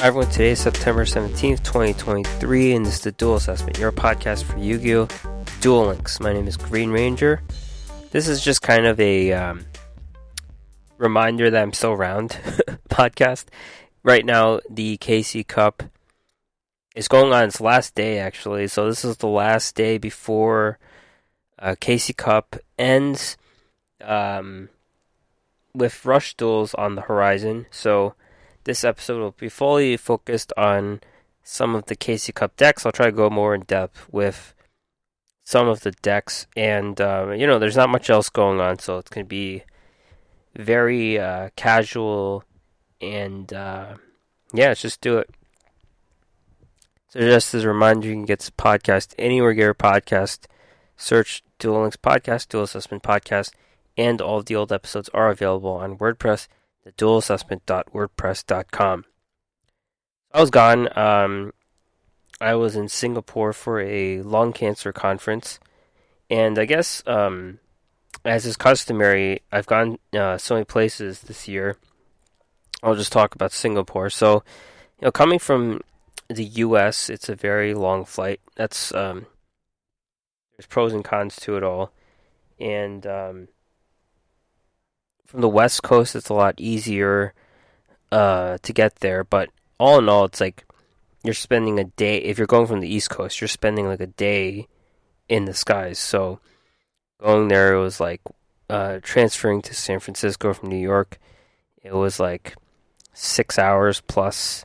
Hi everyone, today is September 17th, 2023, and this is the Duel Assessment, your podcast for Yu Gi Oh! Duel Links. My name is Green Ranger. This is just kind of a um, reminder that I'm still around podcast. Right now, the KC Cup is going on its last day, actually, so this is the last day before uh, KC Cup ends um, with Rush Duels on the horizon, so this episode will be fully focused on some of the KC Cup decks. I'll try to go more in depth with some of the decks, and uh, you know, there's not much else going on, so it's to be very uh, casual, and uh, yeah, let's just do it. So, just as a reminder, you can get this podcast anywhere you get your podcast. Search Duel Links Podcast, Duel Assessment Podcast, and all of the old episodes are available on WordPress theduelassessment.wordpress.com. I was gone. Um, I was in Singapore for a lung cancer conference, and I guess um, as is customary, I've gone uh, so many places this year. I'll just talk about Singapore. So, you know, coming from the U.S., it's a very long flight. That's um, there's pros and cons to it all, and um, from the West Coast, it's a lot easier uh, to get there. But all in all, it's like you're spending a day. If you're going from the East Coast, you're spending like a day in the skies. So going there, it was like uh, transferring to San Francisco from New York. It was like six hours plus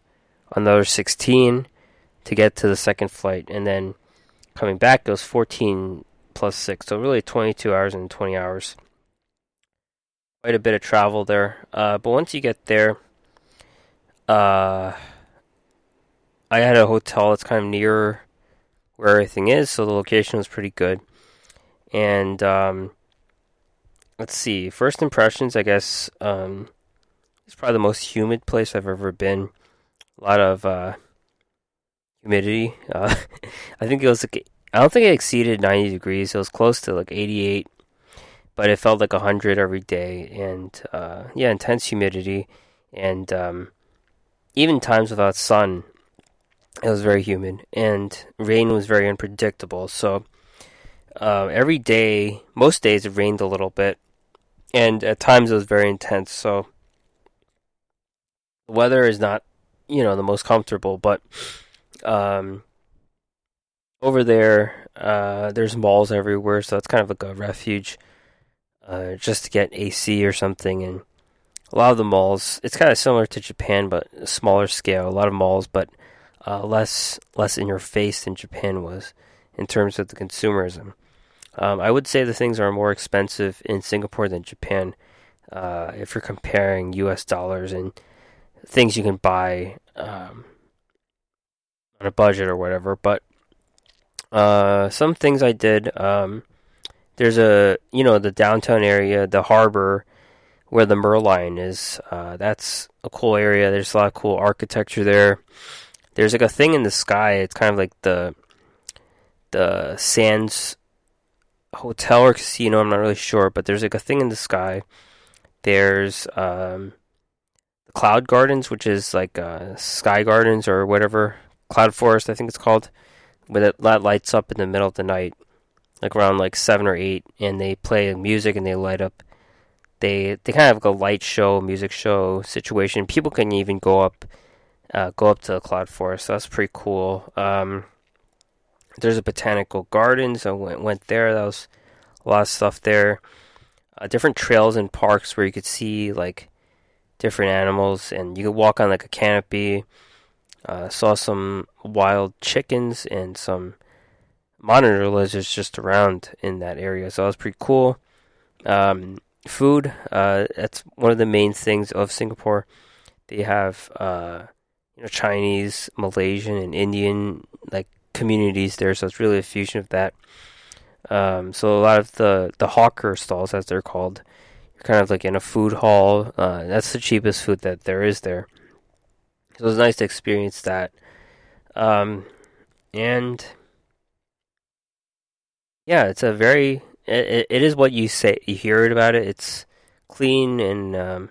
another 16 to get to the second flight, and then coming back, it was 14 plus six. So really 22 hours and 20 hours quite a bit of travel there. Uh, but once you get there, uh, I had a hotel that's kind of near where everything is, so the location was pretty good. And um, let's see, first impressions, I guess um, it's probably the most humid place I've ever been. A lot of uh, humidity. Uh, I think it was like I don't think it exceeded 90 degrees. It was close to like 88 but it felt like 100 every day and uh, yeah intense humidity and um, even times without sun it was very humid and rain was very unpredictable. So uh, every day most days it rained a little bit and at times it was very intense. So the weather is not you know the most comfortable but um, over there uh, there's malls everywhere so that's kind of like a refuge uh, just to get AC or something. And a lot of the malls, it's kind of similar to Japan, but smaller scale. A lot of malls, but uh, less less in your face than Japan was in terms of the consumerism. Um, I would say the things are more expensive in Singapore than Japan. Uh, if you're comparing U.S. dollars and things you can buy um, on a budget or whatever, but uh, some things I did. Um, there's a you know the downtown area, the harbor where the Merlion is. Uh, that's a cool area. There's a lot of cool architecture there. There's like a thing in the sky. It's kind of like the the Sands hotel or casino. I'm not really sure, but there's like a thing in the sky. There's um, Cloud Gardens, which is like uh, Sky Gardens or whatever Cloud Forest, I think it's called, where that lights up in the middle of the night like around like seven or eight, and they play music and they light up. They they kind of have like a light show, music show situation. People can even go up, uh, go up to the cloud forest. So that's pretty cool. Um, there's a botanical gardens. I went went there. That was a lot of stuff there. Uh, different trails and parks where you could see like different animals, and you could walk on like a canopy. Uh, saw some wild chickens and some monitor lizards just around in that area. So that was pretty cool. Um, food, uh, that's one of the main things of Singapore. They have, uh, you know, Chinese, Malaysian, and Indian like communities there. So it's really a fusion of that. Um, so a lot of the the hawker stalls, as they're called, you're kind of like in a food hall. Uh, that's the cheapest food that there is there. So it was nice to experience that. Um, and yeah, it's a very it, it is what you say you hear it about it. It's clean and um,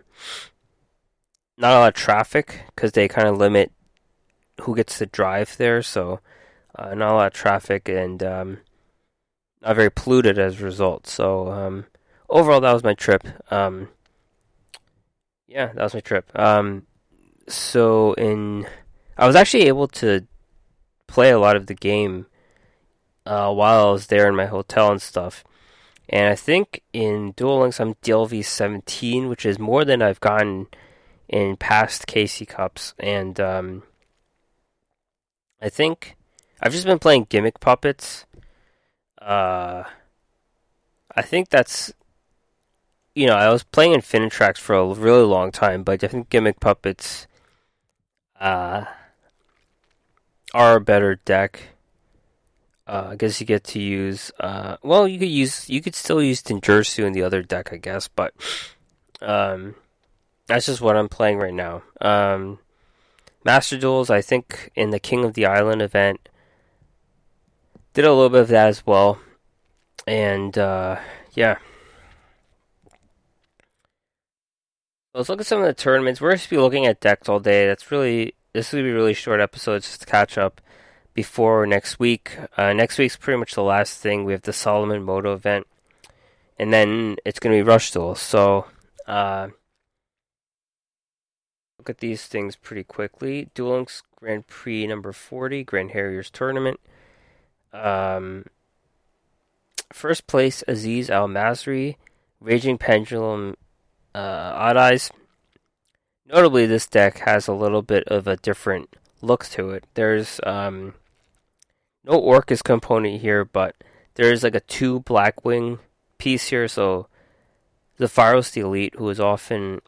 not a lot of traffic because they kind of limit who gets to drive there, so uh, not a lot of traffic and um, not very polluted as a result. So um, overall, that was my trip. Um, yeah, that was my trip. Um, so in, I was actually able to play a lot of the game uh, while I was there in my hotel and stuff. And I think in Duel Links I'm DLV 17, which is more than I've gotten in past KC Cups. And um, I think I've just been playing Gimmick Puppets. Uh, I think that's you know, I was playing Infinitracks for a really long time, but I think Gimmick Puppets uh, are a better deck. Uh, I guess you get to use. Uh, well, you could use. You could still use Tenjutsu in the other deck, I guess, but um, that's just what I'm playing right now. Um, Master Duels, I think, in the King of the Island event, did a little bit of that as well, and uh, yeah. let's look at some of the tournaments. We're to be looking at decks all day. That's really this to be a really short episode just to catch up before next week. Uh, next week's pretty much the last thing. We have the Solomon Muto event, and then it's going to be Rush Duel. So uh, look at these things pretty quickly. Duel Links Grand Prix number forty, Grand Harriers tournament. Um, first place Aziz Al Masri, Raging Pendulum uh, Odd Eyes. Notably, this deck has a little bit of a different look to it. There's um, no Orcust component here, but there's like a two Blackwing piece here. So the the Elite, who is often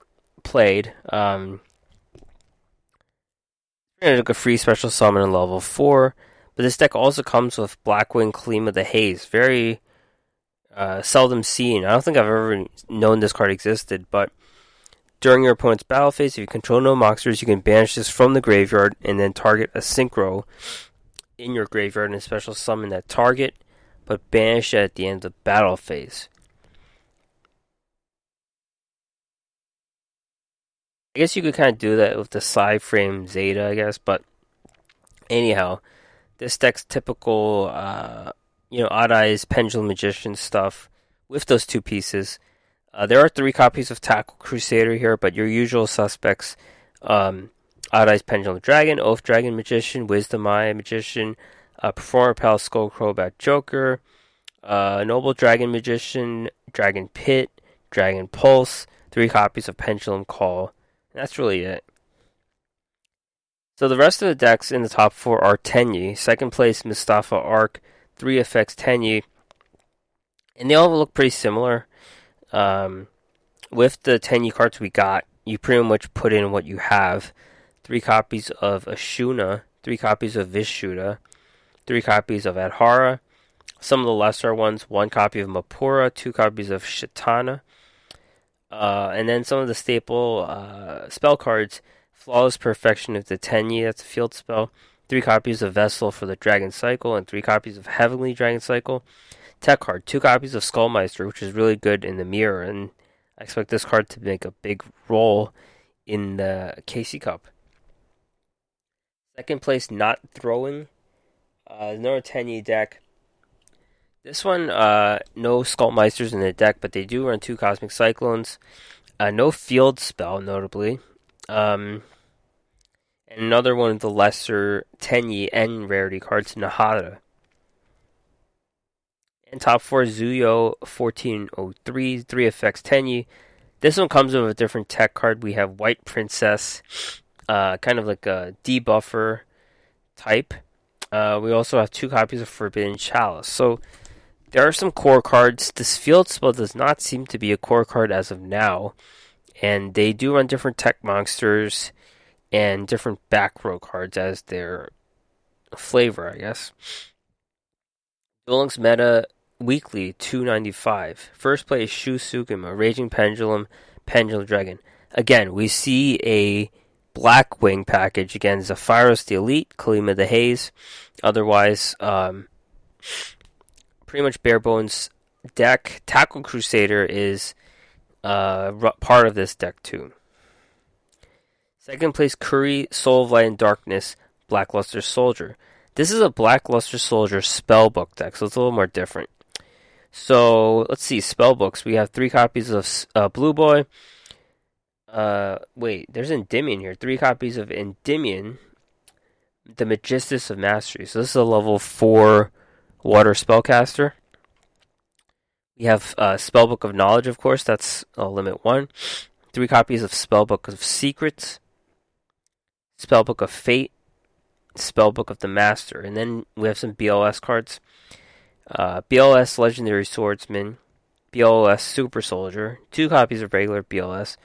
played, um, like a free special summon in level four. But this deck also comes with Blackwing Kalima the Haze, very uh, seldom seen. I don't think I've ever known this card existed, but during your opponent's battle phase, if you control no monsters, you can banish this from the graveyard and then target a synchro in your graveyard and special summon that target, but banish it at the end of the battle phase. I guess you could kind of do that with the Psy-Frame Zeta, I guess, but anyhow, this deck's typical uh, you know, Odd Eyes, Pendulum Magician stuff with those two pieces. Uh, there are three copies of Tackle Crusader here, but your usual suspects um, Eyes, Pendulum Dragon, Oafdragon Magician, Wisdom Eye Magician, uh, Performapal Skullcrobat Joker, uh, Noble Dragon Magician, Dragon Pit, Dragon Pulse, three copies of Pendulum Call. That's really it. So the rest of the decks in the top four are Tenyi, second place Mustafa Arc, 3 effects Tenyi, and they all look pretty similar. Um, with the Tenyi cards we got, you pretty much put in what you have. Three copies of Ashuna, three copies of Vishuda, three copies of Adhara, some of the lesser ones, one copy of Mapura, two copies of Shthana, uh, and then some of the staple uh, spell cards, Flawless Perfection of the Tenyi, that's a field spell, three copies of Vessel for the Dragon Cycle, and three copies of Heavenly Dragon Cycle. Tech card, two copies of Skullmeister, which is really good in the mirror, and I expect this card to make a big role in the KC Cup. Second place, not throwing. Uh, another Tenyi deck. This one, uh, no Skullmeisters in the deck, but they do run two Cosmic Cyclones. Uh, no field spell, notably. Um, and another one of the lesser Tenyi and rarity cards, Nahara. And top four, Zuyo 1403, 3 effects Tenyi. This one comes with a different tech card. We have White Princess, uh, kind of like a debuffer type. Uh, we also have two copies of Forbidden Chalice. So there are some core cards. This field spell does not seem to be a core card as of now. And they do run different tech monsters and different back row cards as their flavor, I guess. Duel Meta Weekly 295. First place Shu Sukima, Raging Pendulum, Pendulum Dragon. Again, we see a Blackwing package. Again, Zephyros the Elite, Kalima the Haze. Otherwise, um, pretty much bare bones deck. Tackle Crusader is uh, part of this deck too. Second place, Curry, Soul of Light and Darkness, Blackluster Soldier. This is a Blackluster Soldier spellbook deck, so it's a little more different. So let's see spellbooks. We have three copies of uh, Blue Boy. Uh, wait, there's Endymion here. Three copies of Endymion, the Magistus of Mastery. So this is a level four water spellcaster. We have uh, Spellbook of Knowledge, of course. That's uh, limit one. Three copies of Spellbook of Secrets, Spellbook of Fate, Spellbook of the Master, and then we have some BLS cards. Uh, BLS Legendary Swordsman, BLS Super Soldier, two copies of regular BLS,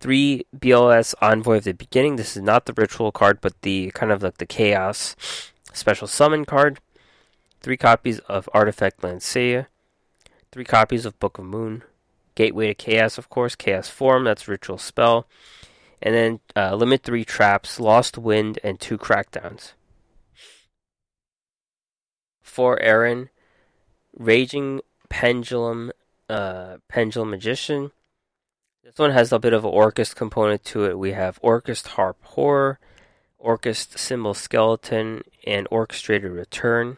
three BLS Envoy of the Beginning. This is not the ritual card, but the kind of like the Chaos Special Summon card. Three copies of Artifact Lancea, three copies of Book of Moon, Gateway to Chaos, of course, Chaos Form, that's Ritual Spell, and then uh, limit three traps, Lost Wind, and two crackdowns. For Aaron, Raging Pendulum, uh, Pendulum Magician. This one has a bit of an Orcust component to it. We have Orcust Harp Horror, Orcust Cymbal Skeleton, and Orcustrated Return.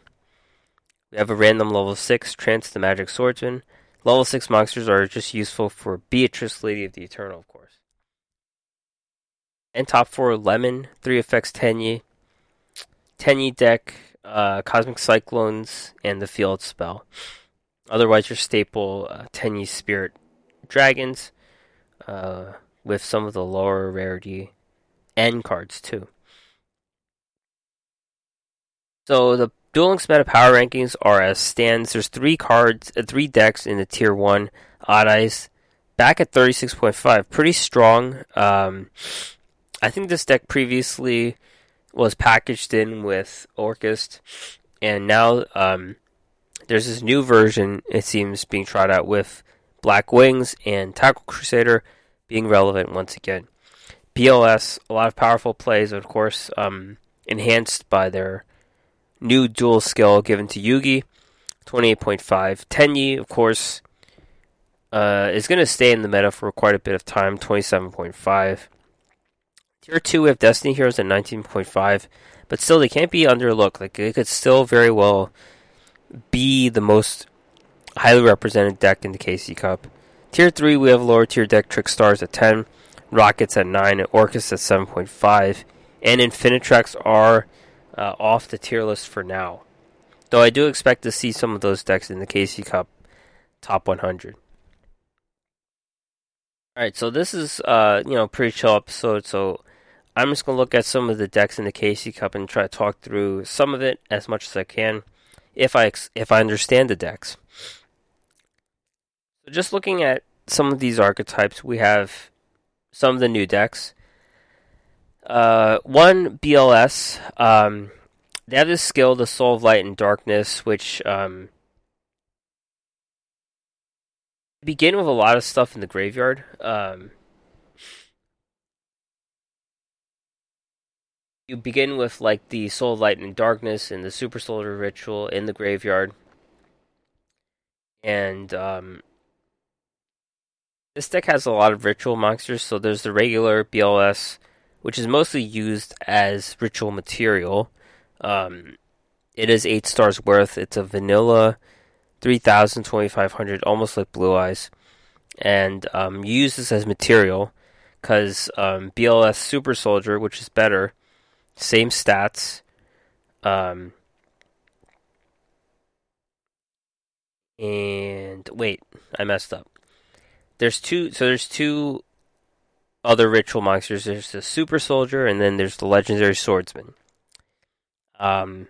We have a random level 6 Trance the Magic Swordsman. Level 6 monsters are just useful for Beatrice, Lady of the Eternal, of course. And top 4 Lemon, 3 effects Tenyi. Tenyi deck, uh, Cosmic Cyclones, and the Field Spell. Otherwise, your staple uh, Tenyi Spirit Dragons, uh, with some of the lower rarity N cards too. So the Duel Links meta power rankings are as stands. There's three cards, uh, three decks in the tier one. Odd Eyes back at 36.5, pretty strong. Um, I think this deck previously was packaged in with Orcust, and now um, there's this new version. It seems being tried out with Black Wings and Tackle Crusader being relevant once again. BLS, a lot of powerful plays, of course, um, enhanced by their new dual skill given to Yugi, 28.5. Tenyi, of course, uh, is going to stay in the meta for quite a bit of time, 27.5. Tier 2, we have Destiny Heroes at 19.5, but still, they can't be underlooked. Like, they could still very well be the most highly represented deck in the KC Cup. Tier 3, we have lower tier deck Trick Stars at 10, Rokkets at 9, and Orcust at 7.5. And Infinitracks are uh, off the tier list for now. Though I do expect to see some of those decks in the KC Cup top 100. Alright, so this is, uh, you know, pretty chill episode, so I'm just going to look at some of the decks in the KC Cup and try to talk through some of it as much as I can, if I, if I understand the decks. Just looking at some of these archetypes, we have some of the new decks. Uh, one BLS. Um, they have this skill, the Soul of Light and Darkness, which um, begin with a lot of stuff in the graveyard. Um, you begin with like the Soul of Light and Darkness and the Super Soldier Ritual in the graveyard, and um, this deck has a lot of ritual monsters. So there's the regular BLS which is mostly used as ritual material. Um, it is eight stars worth. It's a vanilla, 3,000, 2,500, almost like Blue Eyes. And um, you use this as material because um, BLS Super Soldier, which is better, same stats. Um, and wait, I messed up. There's two. So there's two other ritual monsters. There's the super soldier, and then there's the legendary swordsman. Um,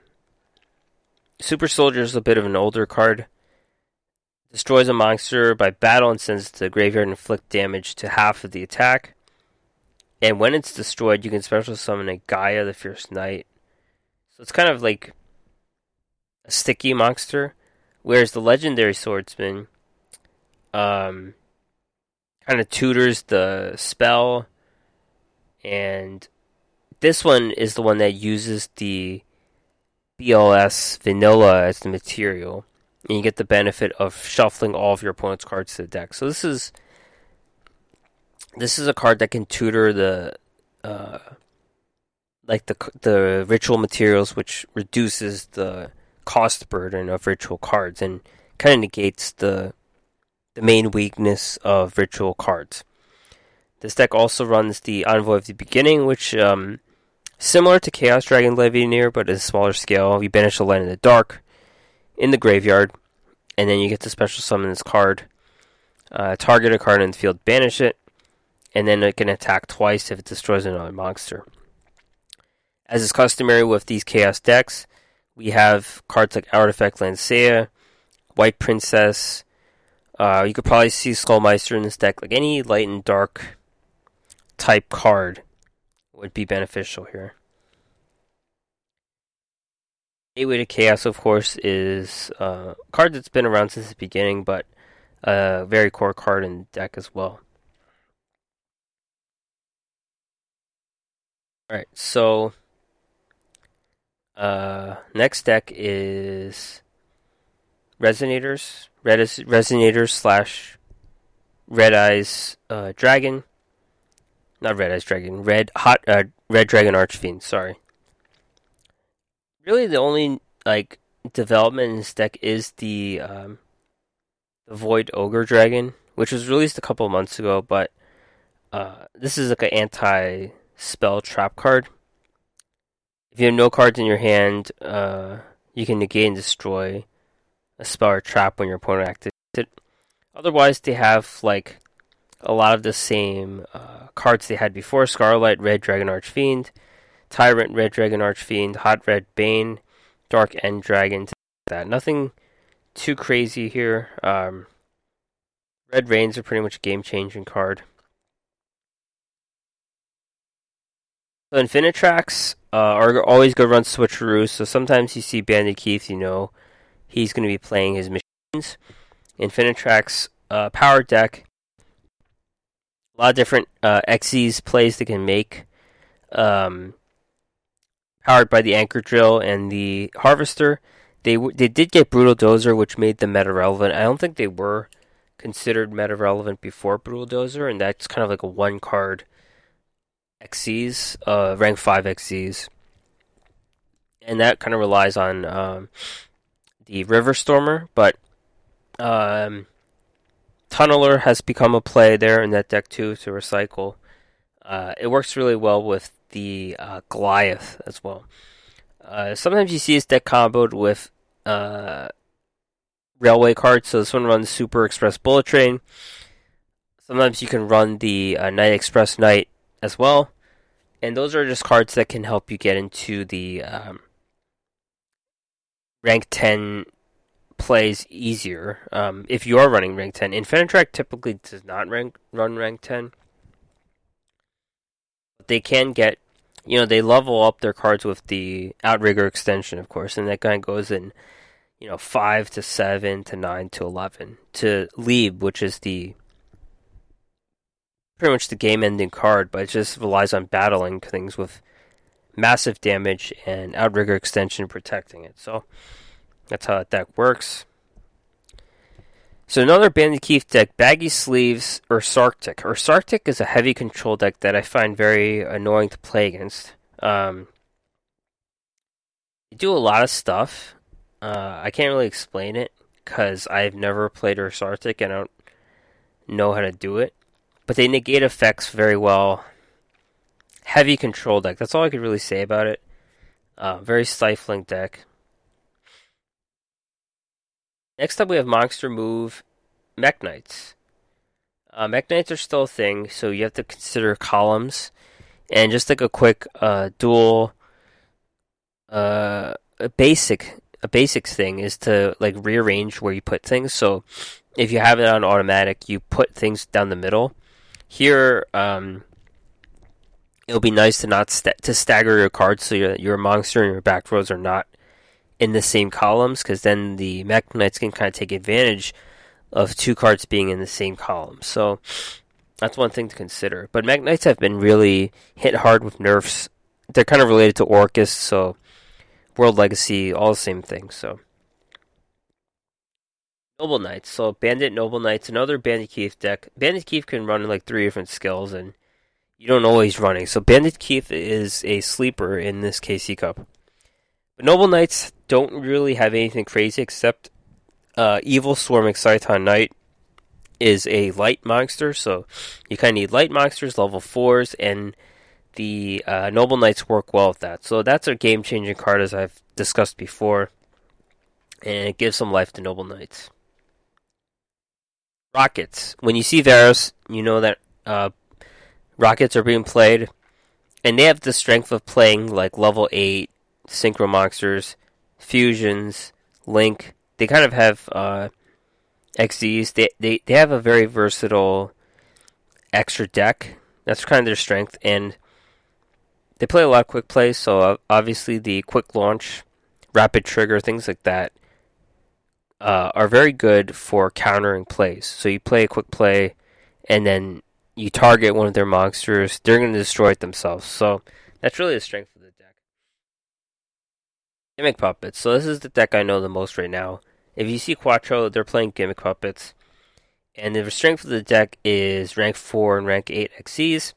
super soldier is a bit of an older card. Destroys a monster by battle and sends it to the graveyard and inflict damage to half of the attack. And when it's destroyed, you can special summon a Gaia, the Fierce Knight. So it's kind of like a sticky monster. Whereas the legendary swordsman, um, kind of tutors the spell, and this one is the one that uses the BLS vanilla as the material, and you get the benefit of shuffling all of your opponent's cards to the deck. So this is this is a card that can tutor the uh, like the the ritual materials, which reduces the cost burden of ritual cards and kind of negates the the main weakness of ritual cards. This deck also runs the Envoy of the Beginning, which um, similar to Chaos Dragon Levianeer, but at a smaller scale. You banish a land in the Dark in the graveyard, and then you get to special summon this card. Uh, target a card in the field, banish it, and then it can attack twice if it destroys another monster. As is customary with these Chaos decks, we have cards like Artifact Lancea, White Princess. Uh, you could probably see Skullmeister in this deck. Like any light and dark type card would be beneficial here. Gateway to Chaos, of course, is a card that's been around since the beginning, but a very core card in the deck as well. Alright, so uh, next deck is Resonators, Res- Resonators slash Red Eyes uh, Dragon not Red Eyes Dragon, Red Hot uh, Red Dragon Archfiend. Sorry. Really, the only like development in this deck is the um, the Void Ogre Dragon, which was released a couple months ago. But uh, this is like an anti spell trap card. If you have no cards in your hand, uh, you can negate and destroy a spell or trap when your opponent activates it. Otherwise, they have like a lot of the same uh, cards they had before Scarlight, Red Dragon Archfiend, Tyrant, Red Dragon Archfiend, Hot Red Bane, Dark End Dragon. That nothing too crazy here. Um, Red Rains are pretty much a game changing card. So Infinitracks uh, are always going to run switcheroos, so sometimes you see Bandit Keith, you know, he's going to be playing his machines. Infinitracks uh, power deck a lot of different uh, Xyz plays they can make. Um, powered by the Anchor Drill and the Harvester. They w- they did get Brutal Dozer, which made them meta relevant. I don't think they were considered meta relevant before Brutal Dozer, and that's kind of like a one card Xyz, uh, rank 5 Xyz. And that kind of relies on um, the River Stormer, but um, Tunneler has become a play there in that deck too to recycle. Uh, it works really well with the uh, Goliath as well. Uh, sometimes you see this deck comboed with uh, railway cards. So this one runs Super Express Bullet Train. Sometimes you can run the uh, Night Express Knight as well, and those are just cards that can help you get into the um, rank ten plays easier um, if you are running rank 10. Infinitrack typically does not rank, run rank 10. But they can get, you know, they level up their cards with the Outrigger extension, of course, and that kind of goes in, you know, 5 to 7 to 9 to 11 to Lieb, which is the pretty much the game ending card, but it just relies on battling things with massive damage and Outrigger extension protecting it. So that's how that deck works. So another Bandit Keith deck, Baggy Sleeves or Sarctic. Ursarctic is a heavy control deck that I find very annoying to play against. Um, you do a lot of stuff. Uh, I can't really explain it because I've never played Ursarctic and I don't know how to do it. But they negate effects very well. Heavy control deck. That's all I could really say about it. Uh, very stifling deck. Next up, we have Monster Move Mekk-Knights. Uh, Mekk-Knights are still a thing, so you have to consider columns. And just like a quick uh, dual, uh, a basic, a basics thing is to like rearrange where you put things. So if you have it on automatic, you put things down the middle. Here, um, it'll be nice to not st- to stagger your cards so your your monster and your back rows are not in the same columns because then the Mekk-Knights can kind of take advantage of two cards being in the same column. So that's one thing to consider. But Mekk-Knights have been really hit hard with nerfs. They're kind of related to Orcust, so World Legacy, all the same thing. So Noble Knights. So Bandit Noble Knights, another Bandit Keith deck. Bandit Keith can run like three different skills, and you don't always running. So Bandit Keith is a sleeper in this KC Cup. But Noble Knights don't really have anything crazy except uh, Evil Swarm Exciton Knight is a light monster, so you kind of need light monsters, level 4s, and the uh, Noble Knights work well with that. So that's a game changing card, as I've discussed before, and it gives some life to Noble Knights. Rokkets. When you see Varos, you know that uh, rokkets are being played, and they have the strength of playing like level 8 synchro monsters, fusions, link. They kind of have uh, Xyzs. They, they they have a very versatile extra deck. That's kind of their strength, and they play a lot of quick plays. So obviously the quick launch, rapid trigger, things like that uh, are very good for countering plays. So you play a quick play, and then you target one of their monsters. They're going to destroy it themselves. So that's really the strength of the deck. Gimmick puppets. So this is the deck I know the most right now. If you see Quattro, they're playing gimmick puppets. And the strength of the deck is rank 4 and rank 8 Xyzs.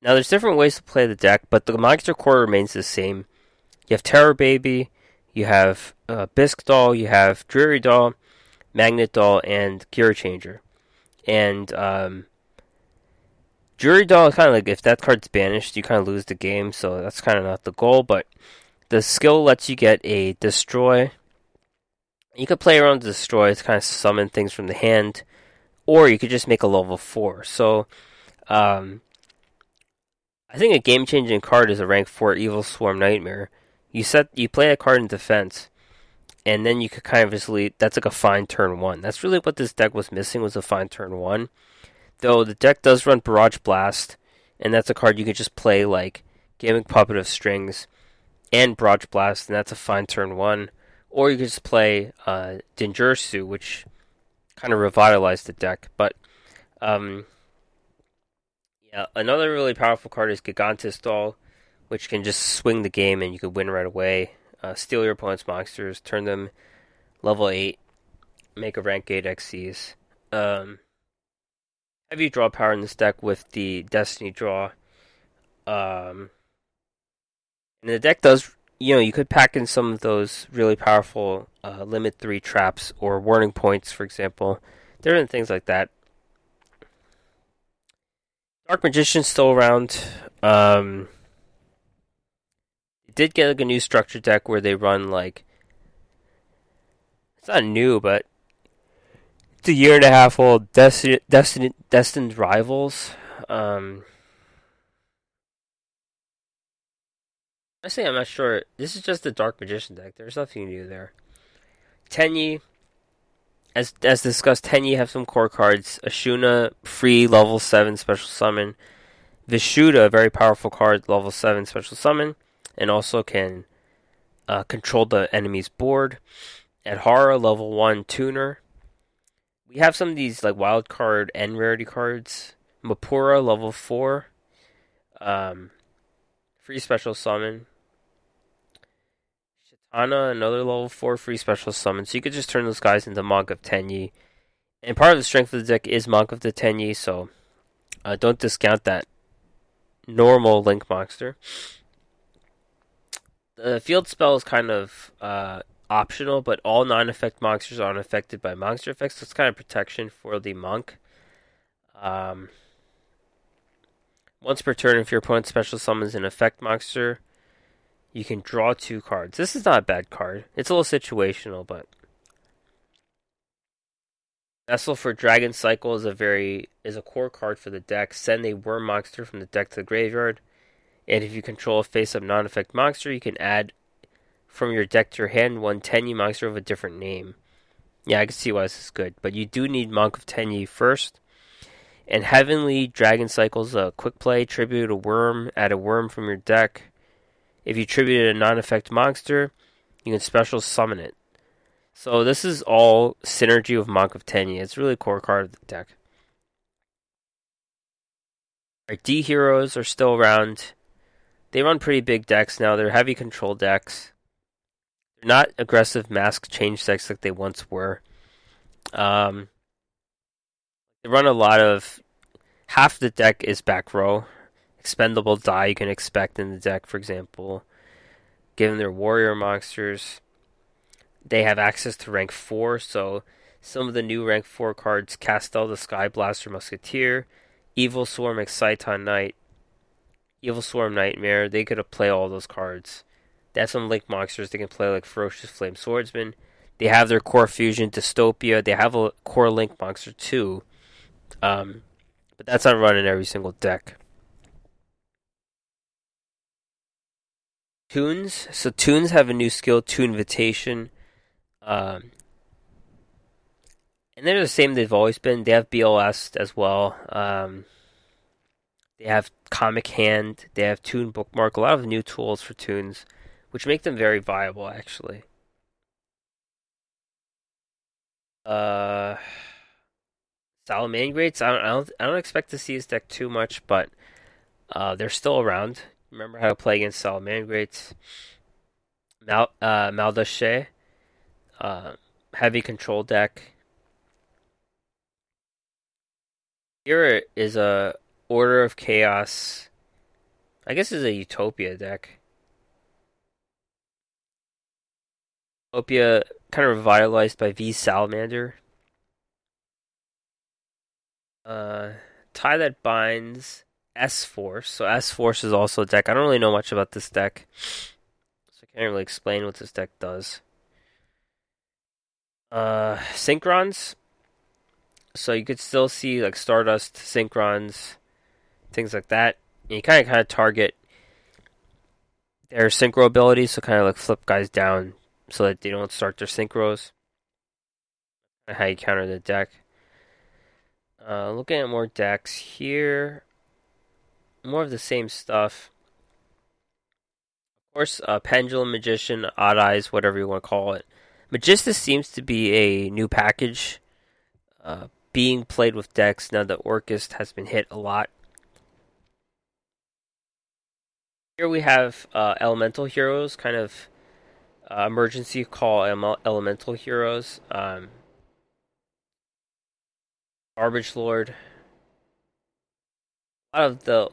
Now, there's different ways to play the deck, but the monster core remains the same. You have Terror Baby, you have uh, Bisque Doll, you have Dreary Doll, Magnet Doll, and Gear Changer. And um, Dreary Doll is kind of like if that card's banished, you kind of lose the game, so that's kind of not the goal. But the skill lets you get a Destroy, you could play around destroy to kind of summon things from the hand, or you could just make a level four. So, um, I think a game changing card is a rank four Evil Swarm Nightmare. You set you play a card in defense, and then you could kind of just lead. That's like a fine turn one. That's really what this deck was missing was a fine turn one. Though the deck does run Barrage Blast, and that's a card you could just play like Gimmick Puppet of Strings and Barrage Blast, and that's a fine turn one or you could just play uh, which kind of revitalized the deck. But um, yeah, another really powerful card is Gigantes Doll, which can just swing the game and you can win right away. Uh, steal your opponent's monsters, turn them level 8, make a rank 8 Xyzs. Um, heavy draw power in this deck with the Destiny draw. Um, and the deck does you know, you could pack in some of those really powerful uh, limit three traps or warning points, for example. Different things like that. Dark Magician's still around. Um, did get like a new structure deck where they run like it's not new, but a year and a half old. Destined, Destined, Destined Rivals. Um, I say I'm not sure. This is just the Dark Magician deck. There's nothing new there. Tenyi, as as discussed, Tenyi have some core cards. Ashuna, free level seven special summon. Vishuda, very powerful card, level seven special summon, and also can uh, control the enemy's board. Adhara, level one tuner. We have some of these like wild card and rarity cards. Mapura, level four. Um, free special summon. Ana, another level 4 free special summon. So you could just turn those guys into Monk of Tenyi. And part of the strength of the deck is Monk of the Tenyi, so uh, don't discount that normal Link monster. The field spell is kind of uh, optional, but all non effect monsters aren't affected by monster effects, so it's kind of protection for the Monk. Um, once per turn, if your opponent special summons an effect monster, you can draw two cards. This is not a bad card. It's a little situational, but Vessel for Dragon Cycle is a very is a core card for the deck. Send a Wyrm monster from the deck to the graveyard. And if you control a face up non effect monster, you can add from your deck to your hand one Tenyi monster of a different name. Yeah, I can see why this is good. But you do need Monk of Tenyi first. And Heavenly Dragon Cycle's a quick play, tribute a Wyrm, add a Wyrm from your deck. If you tribute a non-effect monster, you can special summon it. So this is all synergy with Monk of Tenyi. It's really a core card of the deck. Our D heroes are still around. They run pretty big decks now. They're heavy control decks. Not aggressive mask change decks like they once were. Um, they run a lot of half the deck is back row. Expendable die you can expect in the deck, for example. Given their warrior monsters, they have access to rank 4, so some of the new rank 4 cards Castel the Sky Blaster Musketeer, Evil Swarm Exciton Knight, Evil Swarm Nightmare, they could play all those cards. They have some Link monsters they can play like Ferocious Flame Swordsman. They have their core fusion Dystopia. They have a core Link monster too. Um, but that's not running every single deck. Toons. So toons have a new skill, Toon Invitation. Um, and they're the same they've always been. They have BLS as well. Um, they have Comic Hand. They have Toon Bookmark. A lot of new tools for toons, which make them very viable, actually. Uh, Salamangreats. I don't, I don't. I don't expect to see his deck too much, but uh, they're still around. Remember how to play against Salamangreats. Mal, uh, Madolche, uh, heavy control deck. Here is a Order of Chaos. I guess is a Utopia deck. Utopia kind of revitalized by V Salamander. Uh, tie that binds. S Force. So S Force is also a deck. I don't really know much about this deck, so I can't really explain what this deck does. Uh, Synchrons. So you could still see like Stardust, Synchrons, things like that. And you kind of kind of target their synchro abilities, so kind of like flip guys down so that they don't start their synchros. How you counter the deck. Uh, looking at more decks here more of the same stuff. Of course, uh, Pendulum Magician, Odd Eyes, whatever you want to call it. Magistus seems to be a new package uh, being played with decks now that Orcust has been hit a lot. Here we have uh, Elemental Heroes, kind of uh, emergency call Elemental Heroes. Um, Garbage Lord. A lot of the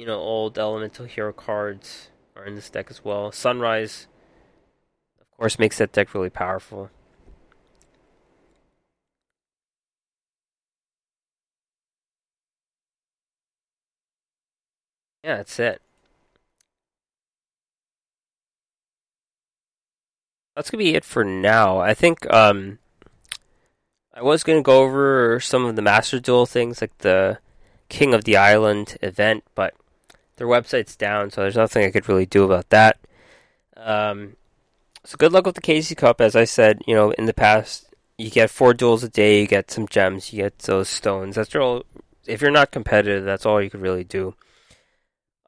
you know, old elemental hero cards are in this deck as well. Sunrise, of course, makes that deck really powerful. Yeah, that's it. That's gonna be it for now. I think um, I was gonna go over some of the Master Duel things, like the King of the Island event, but their website's down, so there's nothing I could really do about that. Um, so good luck with the KC Cup. As I said, you know, in the past, you get four duels a day, you get some gems, you get those stones. That's all. If you're not competitive, that's all you could really do.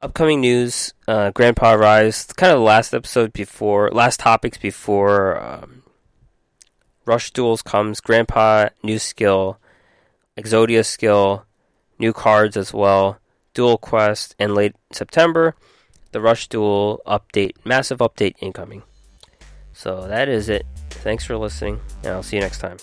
Upcoming news: uh, Grandpa Rise. Kind of the last episode before, last topics before um, Rush Duels comes. Grandpa new skill, Exodia skill, new cards as well. Duel Quest, and late September, the Rush Duel update, massive update incoming. So that is it. Thanks for listening, and I'll see you next time.